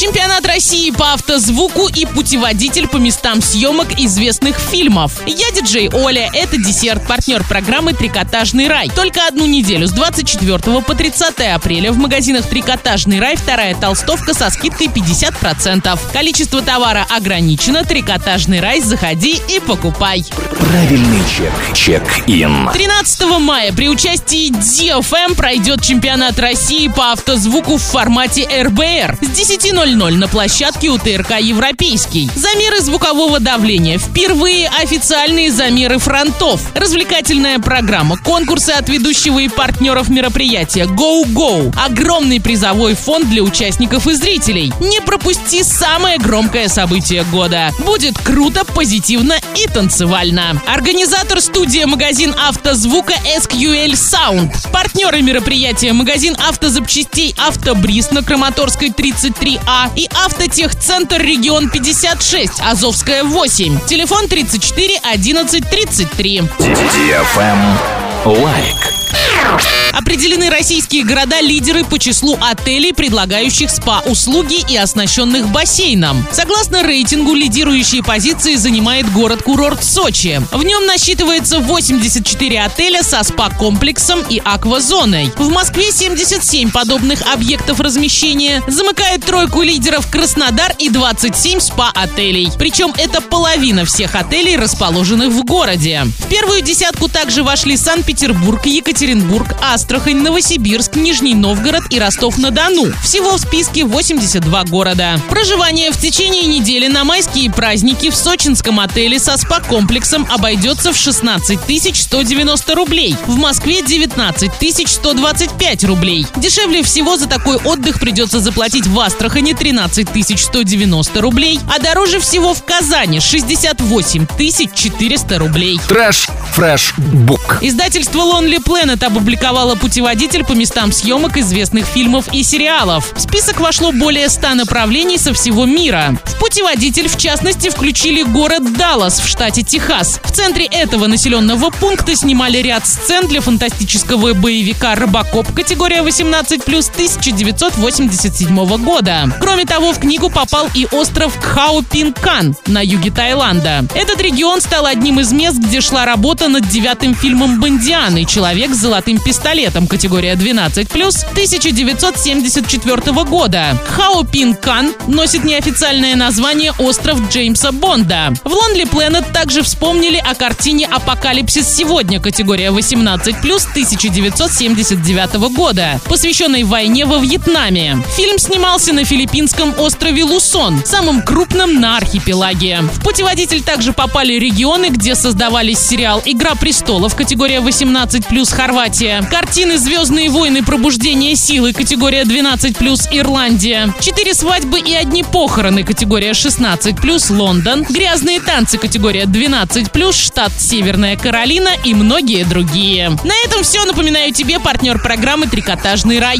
чемпионат России по автозвуку и путеводитель по местам съемок известных фильмов. Я диджей Оля, это десерт, партнер программы «Трикотажный рай». Только одну неделю с 24 по 30 апреля в магазинах «Трикотажный рай» вторая толстовка со скидкой 50%. Количество товара ограничено. «Трикотажный рай» заходи и покупай. Правильный чек. Чек-ин. 13 мая при участии DFM пройдет чемпионат России по автозвуку в формате РБР с 10.00 на площадке у ТРК «Европейский». Замеры звукового давления. Впервые официальные замеры фронтов. Развлекательная программа, конкурсы от ведущего и партнеров мероприятия Go Go. Огромный призовой фонд для участников и зрителей. Не пропусти самое громкое событие года. Будет круто, позитивно и танцевально. Организатор студия магазин автозвука SQL Sound. Партнеры мероприятия магазин автозапчастей Автобриз на Краматорской 33А и Автотехцентр Регион 56, Азовская 8. Телефон 34 11 33. Лайк. Определены российские города-лидеры по числу отелей, предлагающих СПА-услуги и оснащенных бассейном. Согласно рейтингу, лидирующие позиции занимает город-курорт Сочи. В нем насчитывается 84 отеля со СПА-комплексом и аквазоной. В Москве 77 подобных объектов размещения. Замыкает тройку лидеров Краснодар и 27 СПА-отелей. Причем это половина всех отелей, расположенных в городе. В первую десятку также вошли Санкт-Петербург, Екатеринбург, Астрахань, Новосибирск, Нижний Новгород и Ростов-на-Дону. Всего в списке 82 города. Проживание в течение недели на майские праздники в сочинском отеле со спа-комплексом обойдется в 16 190 рублей. В Москве 19 125 рублей. Дешевле всего за такой отдых придется заплатить в Астрахани 13 190 рублей, а дороже всего в Казани 68 400 рублей. Trash, fresh, book. Издательство Lonely Planet опубликовало путеводитель по местам съемок известных фильмов и сериалов. В список вошло более 100 направлений со всего мира. В путеводитель, в частности, включили город Даллас в штате Техас. В центре этого населенного пункта снимали ряд сцен для фантастического боевика «Робокоп» категория 18+, 1987 года. Кроме того, в книгу попал и остров Кхао-Пин-Кан на юге Таиланда. Этот регион стал одним из мест, где шла работа над девятым фильмом «Бондианы. Человек с золотым пистолетом» категория 12+, 1974 года. Хао Пин Кан носит неофициальное название «Остров Джеймса Бонда». В Lonely Planet также вспомнили о картине «Апокалипсис сегодня» категория 18+, 1979 года, посвященной войне во Вьетнаме. Фильм снимался на филиппинском острове Лусон, самом крупном на архипелаге. В путеводитель также попали регионы, где создавались сериал «Игра престолов» категория 18+, Хорватия, картины «Звездные войны. Пробуждение силы» категория 12+, Ирландия, «Четыре свадьбы и одни похороны» категория 16+, Лондон, «Грязные танцы» категория 12+, штат Северная Каролина и многие другие. На этом все. Напоминаю тебе партнер программы «Трикотажный рай».